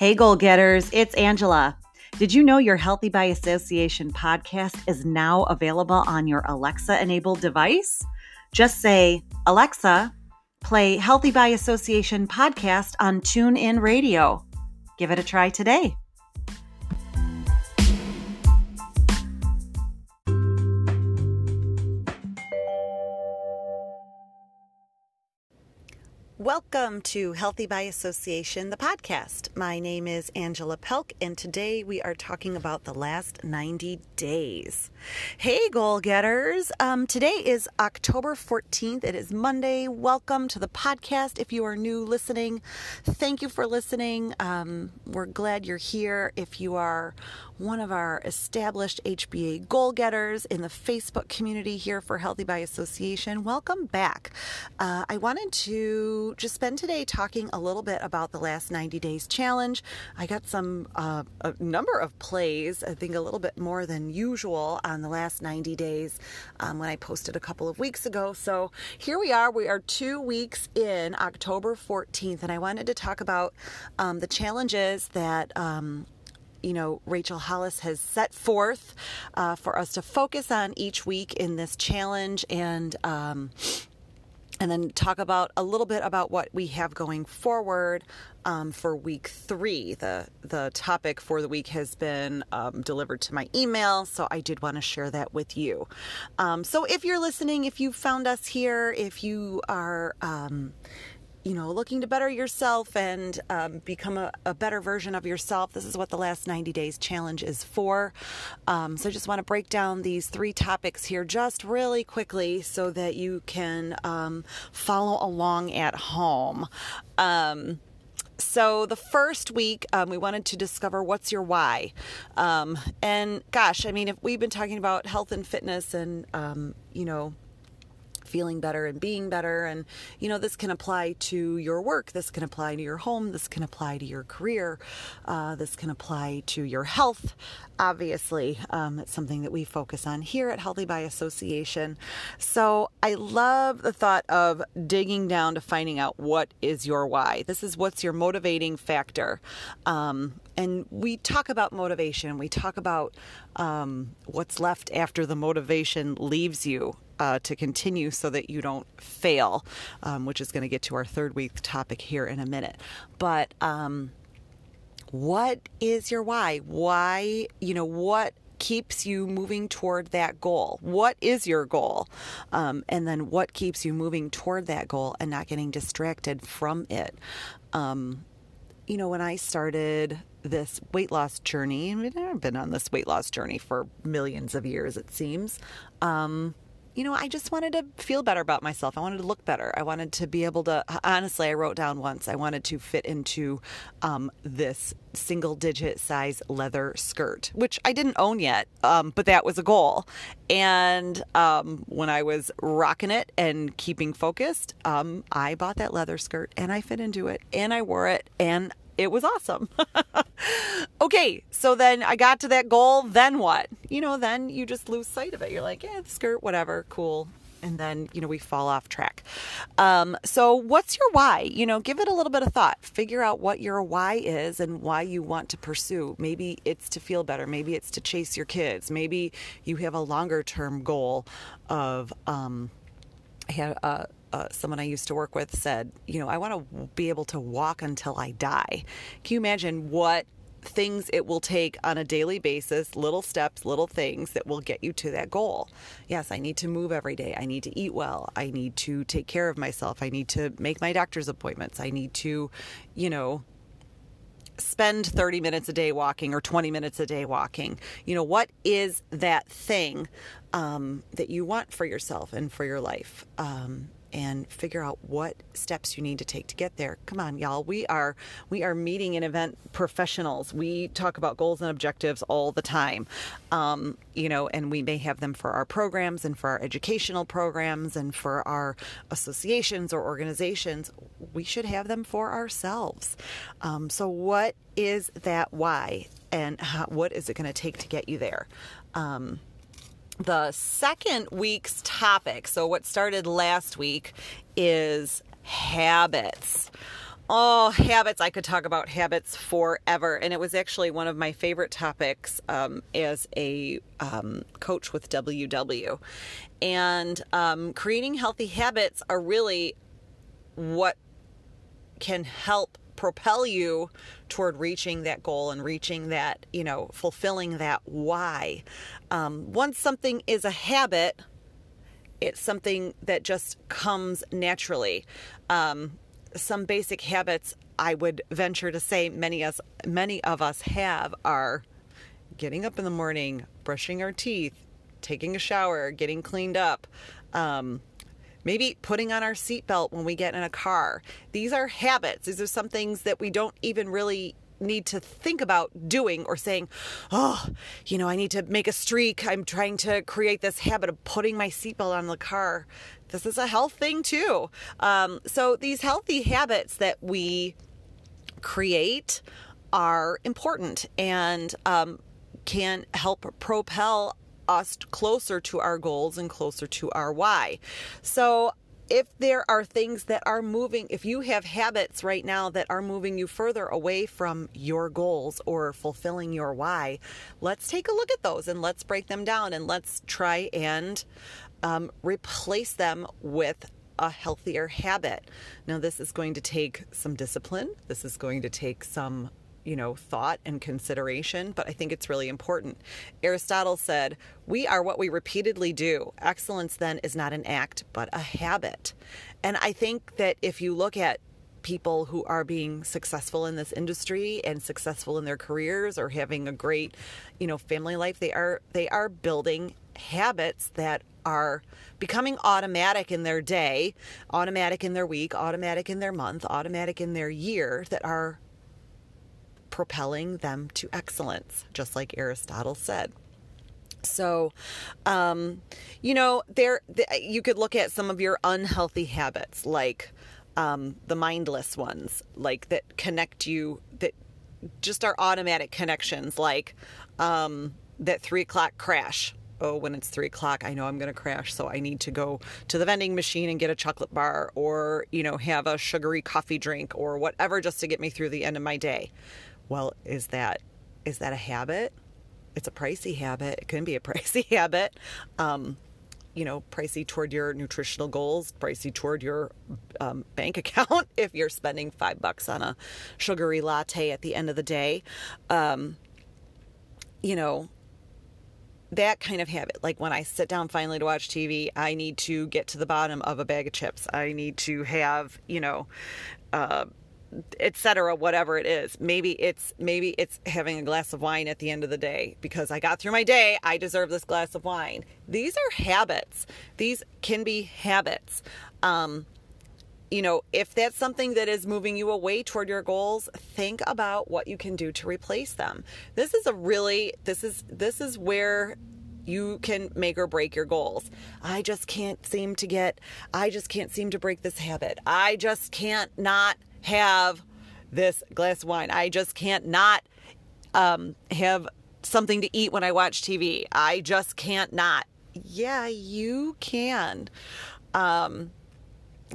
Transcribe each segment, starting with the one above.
Hey, goal getters, it's Angela. Did you know your Healthy by Association podcast is now available on your Alexa enabled device? Just say, Alexa, play Healthy by Association podcast on TuneIn Radio. Give it a try today. Welcome to Healthy by Association, the podcast. My name is Angela Pelk, and today we are talking about the last 90 days. Hey, goal getters. Um, today is October 14th. It is Monday. Welcome to the podcast. If you are new listening, thank you for listening. Um, we're glad you're here. If you are one of our established HBA goal getters in the Facebook community here for Healthy by Association. Welcome back. Uh, I wanted to just spend today talking a little bit about the last 90 days challenge. I got some, uh, a number of plays, I think a little bit more than usual on the last 90 days um, when I posted a couple of weeks ago. So here we are. We are two weeks in, October 14th, and I wanted to talk about um, the challenges that. Um, you know, Rachel Hollis has set forth uh, for us to focus on each week in this challenge and um, and then talk about a little bit about what we have going forward um, for week three. The the topic for the week has been um, delivered to my email, so I did want to share that with you. Um, so if you're listening, if you found us here, if you are um, you know, looking to better yourself and um, become a, a, better version of yourself. This is what the last 90 days challenge is for. Um, so I just want to break down these three topics here just really quickly so that you can um, follow along at home. Um, so the first week um, we wanted to discover what's your why um, and gosh i mean if we've been talking about health and fitness and you know feeling better and being better. And, you know, this can apply to your work, this can apply to your home, this can apply to your career, uh, this can apply to your health. Obviously, um, it's something that we focus on here at Healthy by Association. So I love the thought of digging down to finding out what is your why. This is what's your motivating factor. Um, and we talk about motivation, we talk about um, what's left after the motivation leaves you uh, to continue so that you don't fail, um, which is going to get to our third week topic here in a minute. But um, what is your why? Why, you know, what keeps you moving toward that goal? What is your goal? Um, and then what keeps you moving toward that goal and not getting distracted from it? Um, you know, when I started this weight loss journey, mean, I've been on this weight loss journey for millions of years, it seems. Um, you know, I just wanted to feel better about myself. I wanted to look better. I wanted to be able to, honestly, I wrote down once, I wanted to fit into um, this single digit size leather skirt, which I didn't own yet, um, but that was a goal. And um, when I was rocking it and keeping focused, um, I bought that leather skirt and I fit into it and I wore it and it was awesome. okay, so then I got to that goal. Then what? You know, then you just lose sight of it. You're like, yeah, skirt, whatever, cool. And then, you know, we fall off track. Um, so, what's your why? You know, give it a little bit of thought. Figure out what your why is and why you want to pursue. Maybe it's to feel better. Maybe it's to chase your kids. Maybe you have a longer term goal of, um, I a, uh, someone I used to work with said, you know, I want to be able to walk until I die. Can you imagine what things it will take on a daily basis, little steps, little things that will get you to that goal. Yes, I need to move every day. I need to eat well. I need to take care of myself. I need to make my doctor's appointments. I need to, you know, spend 30 minutes a day walking or 20 minutes a day walking. You know, what is that thing um, that you want for yourself and for your life? Um, and figure out what steps you need to take to get there. Come on, y'all. We are we are meeting and event professionals. We talk about goals and objectives all the time. Um, you know, and we may have them for our programs and for our educational programs and for our associations or organizations. We should have them for ourselves. Um, so, what is that why, and how, what is it going to take to get you there? Um, the second week's topic, so what started last week, is habits. Oh, habits. I could talk about habits forever. And it was actually one of my favorite topics um, as a um, coach with WW. And um, creating healthy habits are really what can help propel you toward reaching that goal and reaching that, you know, fulfilling that why. Um, once something is a habit, it's something that just comes naturally. Um, some basic habits I would venture to say many us many of us have are getting up in the morning, brushing our teeth, taking a shower, getting cleaned up, um, maybe putting on our seatbelt when we get in a car. These are habits. These are some things that we don't even really need to think about doing or saying, oh, you know, I need to make a streak. I'm trying to create this habit of putting my seatbelt on the car this is a health thing too. Um, so these healthy habits that we create are important and um, can help propel us closer to our goals and closer to our why. So if there are things that are moving, if you have habits right now that are moving you further away from your goals or fulfilling your why, let's take a look at those and let's break them down and let's try and um, replace them with a healthier habit. Now, this is going to take some discipline. This is going to take some, you know, thought and consideration, but I think it's really important. Aristotle said, We are what we repeatedly do. Excellence then is not an act, but a habit. And I think that if you look at people who are being successful in this industry and successful in their careers or having a great you know family life they are they are building habits that are becoming automatic in their day, automatic in their week, automatic in their month, automatic in their year that are propelling them to excellence, just like Aristotle said. So, um, you know, there you could look at some of your unhealthy habits, like um, the mindless ones, like that connect you, that just are automatic connections, like um, that three o'clock crash oh, when it's three o'clock, I know I'm going to crash, so I need to go to the vending machine and get a chocolate bar or, you know, have a sugary coffee drink or whatever just to get me through the end of my day. Well, is that is that a habit? It's a pricey habit. It can be a pricey habit. Um, you know, pricey toward your nutritional goals, pricey toward your um, bank account if you're spending five bucks on a sugary latte at the end of the day. Um, you know, that kind of habit like when i sit down finally to watch tv i need to get to the bottom of a bag of chips i need to have you know uh, etc whatever it is maybe it's maybe it's having a glass of wine at the end of the day because i got through my day i deserve this glass of wine these are habits these can be habits um, you know, if that's something that is moving you away toward your goals, think about what you can do to replace them. This is a really this is this is where you can make or break your goals. I just can't seem to get I just can't seem to break this habit. I just can't not have this glass of wine. I just can't not um, have something to eat when I watch TV. I just can't not. Yeah, you can. Um,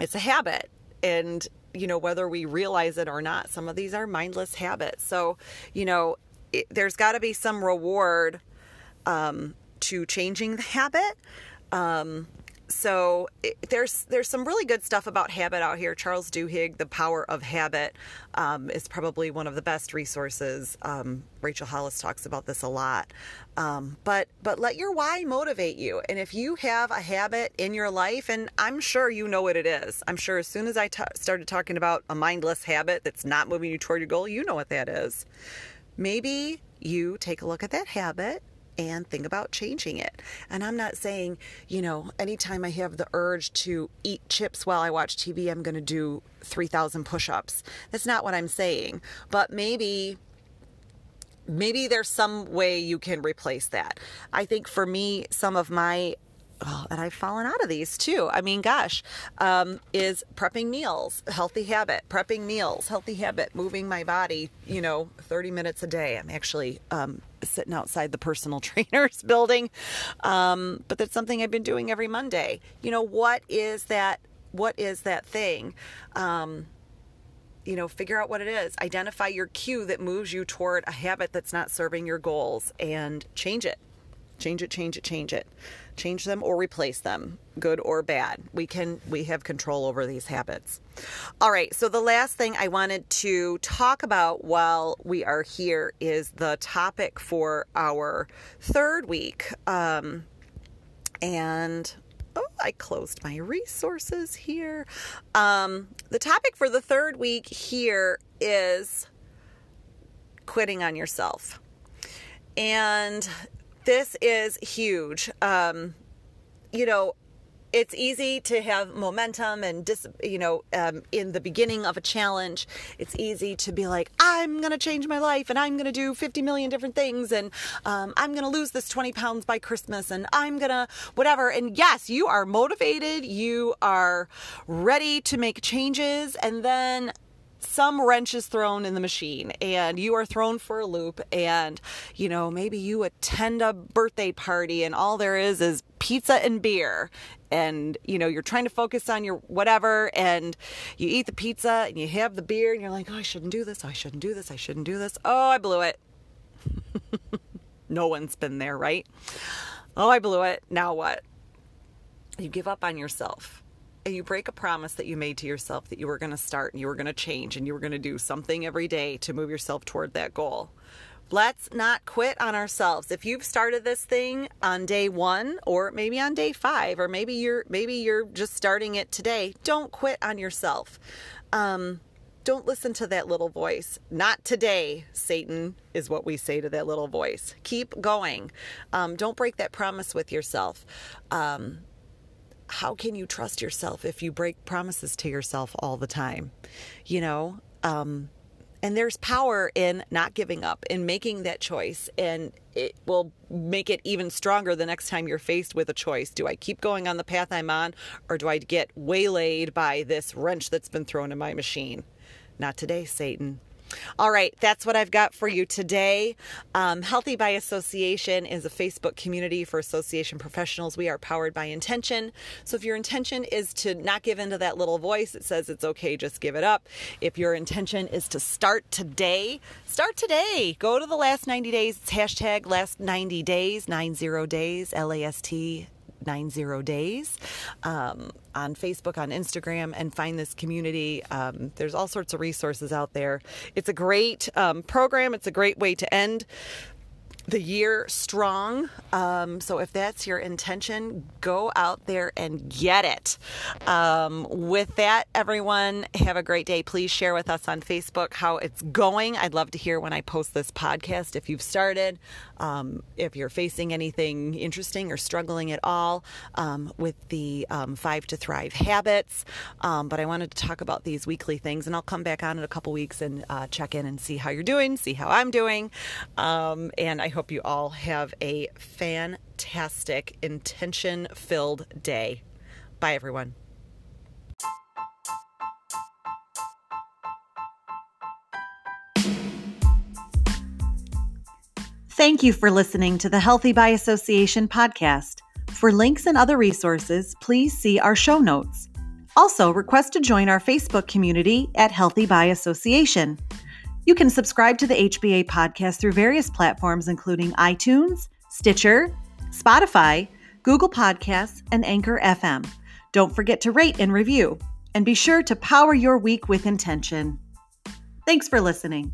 it's a habit and you know whether we realize it or not some of these are mindless habits so you know it, there's got to be some reward um, to changing the habit um, so it, there's there's some really good stuff about habit out here. Charles Duhigg, The Power of Habit, um, is probably one of the best resources. Um, Rachel Hollis talks about this a lot. Um, but but let your why motivate you. And if you have a habit in your life, and I'm sure you know what it is. I'm sure as soon as I t- started talking about a mindless habit that's not moving you toward your goal, you know what that is. Maybe you take a look at that habit and think about changing it. And I'm not saying, you know, anytime I have the urge to eat chips while I watch TV, I'm going to do 3,000 push ups. That's not what I'm saying. But maybe. Maybe there's some way you can replace that. I think for me, some of my oh, and I've fallen out of these too. I mean, gosh, um, is prepping meals, healthy habit, prepping meals, healthy habit, moving my body, you know, 30 minutes a day. I'm actually um, sitting outside the personal trainers building, um, but that's something I've been doing every Monday. You know, what is that? What is that thing? Um, you know, figure out what it is. Identify your cue that moves you toward a habit that's not serving your goals and change it. Change it, change it, change it. Change them or replace them, good or bad. We can we have control over these habits. All right, so the last thing I wanted to talk about while we are here is the topic for our third week. Um, and oh, I closed my resources here. Um, the topic for the third week here is quitting on yourself. And this is huge. Um, you know, it's easy to have momentum and dis, you know um, in the beginning of a challenge. It's easy to be like i'm gonna change my life and i'm gonna do 50 million different things and um, i'm gonna lose this 20 pounds by christmas and i'm gonna whatever. And yes you are motivated. You are ready to make changes. And then some wrench is thrown in the machine and you are thrown for a loop and you know maybe you attend a birthday party and all there is is pizza and beer. And you know you're trying to focus on your whatever and you eat the pizza and you have the beer and you're like oh I shouldn't do this. Oh, I shouldn't do this. I shouldn't do this. Oh I blew it. No one's been there right? Oh I blew it. Now what? You give up on yourself and you break a promise that you made to yourself that you were going to start and you were going to change and you were going to do something every day to move yourself toward that goal. Let's not quit on ourselves. If you've started this thing on day 1 or maybe on day 5 or maybe you're maybe you're just starting it today, don't quit on yourself. Um, don't listen to that little voice. Not today, Satan, is what we say to that little voice. Keep going. Um, don't break that promise with yourself. Um, how can you trust yourself if you break promises to yourself all the time? You know, um, and there's power in not giving up, in making that choice, and it will make it even stronger the next time you're faced with a choice. Do I keep going on the path I'm on, or do I get waylaid by this wrench that's been thrown in my machine? Not today, Satan. All right, that's what I've got for you today. Um, Healthy by Association is a Facebook community for association professionals. We are powered by intention. So if your intention is to not give into that little voice that says it's okay, just give it up. If your intention is to start today, start today. Go to the last 90 days. It's hashtag last 90 days, 90 days, L A S T 90 days um, on Facebook, on Instagram, and find this community. Um, there's all sorts of resources out there. It's a great um, program, it's a great way to end the year strong. Um, so if that's your intention, go out there and get it. Um, with that, everyone, have a great day. Please share with us on Facebook how it's going. I'd love to hear when I post this podcast if you've started, um, if you're facing anything interesting or struggling at all um, with the um, Five to Thrive habits. Um, but I wanted to talk about these weekly things, and I'll come back on in a couple weeks and uh, check in and see how you're doing, see how I'm doing. and I hope you all have a fantastic, intention filled day. Bye, everyone. Thank you for listening to the Healthy by Association podcast. For links and other resources, please see our show notes. Also, request to join our Facebook community at Healthy by Association. You can subscribe to the HBA podcast through various platforms, including iTunes, Stitcher, Spotify, Google Podcasts, and Anchor FM. Don't forget to rate and review, and be sure to power your week with intention. Thanks for listening.